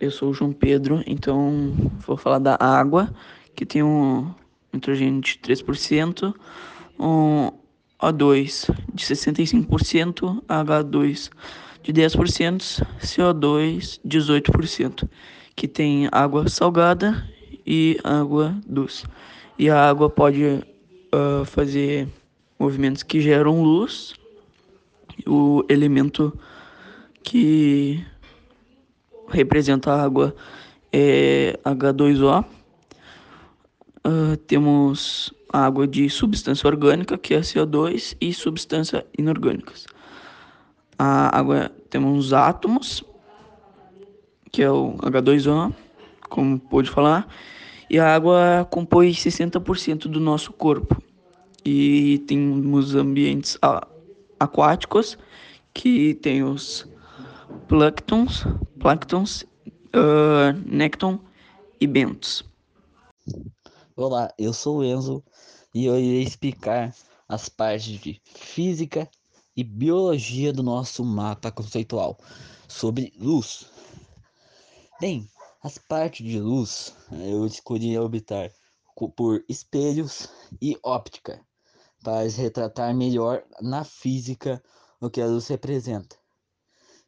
eu sou o João Pedro, então vou falar da água, que tem um nitrogênio de 3%, um O2 de 65%, H2 de 10%, CO2 18%, que tem água salgada e água doce. E a água pode uh, fazer movimentos que geram luz. O elemento que representa a água é H2O. Uh, temos água de substância orgânica, que é CO2, e substâncias inorgânicas. A água temos átomos, que é o H2O, como pôde falar, e a água compõe 60% do nosso corpo. E temos ambientes aquáticos, que tem os plânctons, plânctons, uh, nécton e bentos. Olá, eu sou o Enzo e eu irei explicar as partes de física e biologia do nosso mapa conceitual sobre luz. Bem, as partes de luz eu escolhi orbitar por espelhos e óptica para retratar melhor na física o que a luz representa.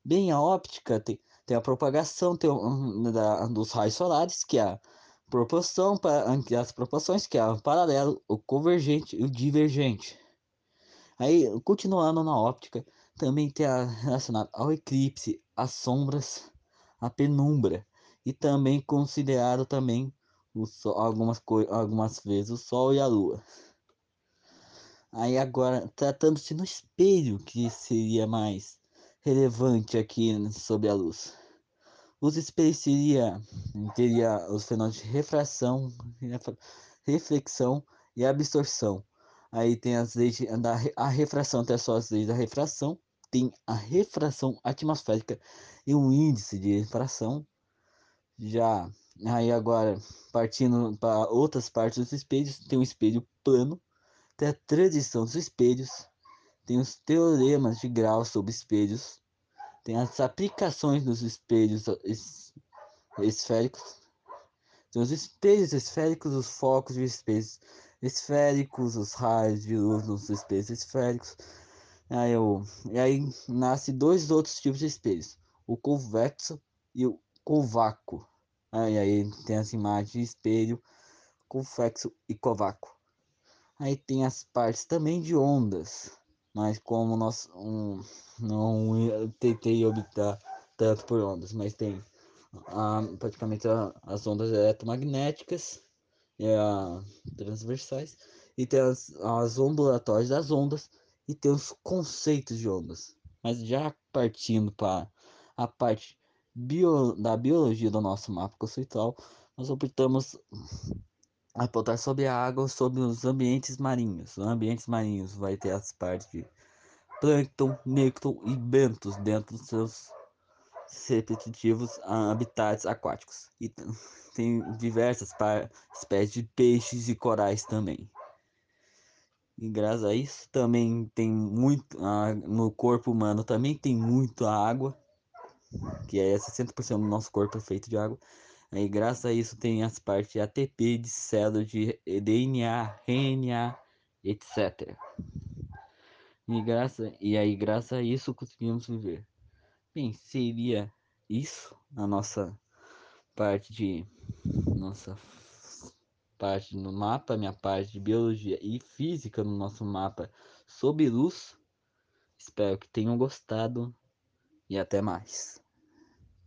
Bem, a óptica tem, tem a propagação tem, um, da, dos raios solares, que é a proporção para as proporções, que é o paralelo, o convergente e o divergente. Aí, continuando na óptica, também tem a relacionado ao eclipse, as sombras, a penumbra e também considerado também sol, algumas algumas vezes o sol e a lua. Aí agora tratando-se no espelho que seria mais relevante aqui sobre a luz. Os espelhos teria os fenômenos de refração, reflexão e absorção. Aí tem as leis da a refração, tem as leis da refração, tem a refração atmosférica e um índice de refração. Já aí agora partindo para outras partes dos espelhos, tem o espelho plano, tem a transição dos espelhos, tem os teoremas de grau sobre espelhos, tem as aplicações dos espelhos esféricos, tem os espelhos esféricos, os focos de espelhos esféricos, os raios de luz nos espelhos esféricos. Aí, eu, e aí nasce dois outros tipos de espelhos, o convexo e o convaco. Aí, aí tem as imagens de espelho convexo e convaco. Aí tem as partes também de ondas mas como nós um, não tentei obter tanto por ondas, mas tem a, praticamente a, as ondas eletromagnéticas e a transversais e tem as, as ondulatórias das ondas e tem os conceitos de ondas. Mas já partindo para a parte bio, da biologia do nosso mapa conceitual, nós optamos apontar sobre a água, sobre os ambientes marinhos. Os ambientes marinhos vai ter as partes de plâncton, nêcton e bentos dentro dos seus repetitivos habitats aquáticos. E tem diversas espécies de peixes e corais também. E graças a isso também tem muito no corpo humano também tem muita água, que é 60% do nosso corpo é feito de água. Aí, graças a isso, tem as partes ATP de célula de DNA, RNA, etc. E, graça, e aí, graças a isso, conseguimos viver. Bem, seria isso a nossa parte de. Nossa parte no mapa, minha parte de biologia e física no nosso mapa sobre luz. Espero que tenham gostado e até mais.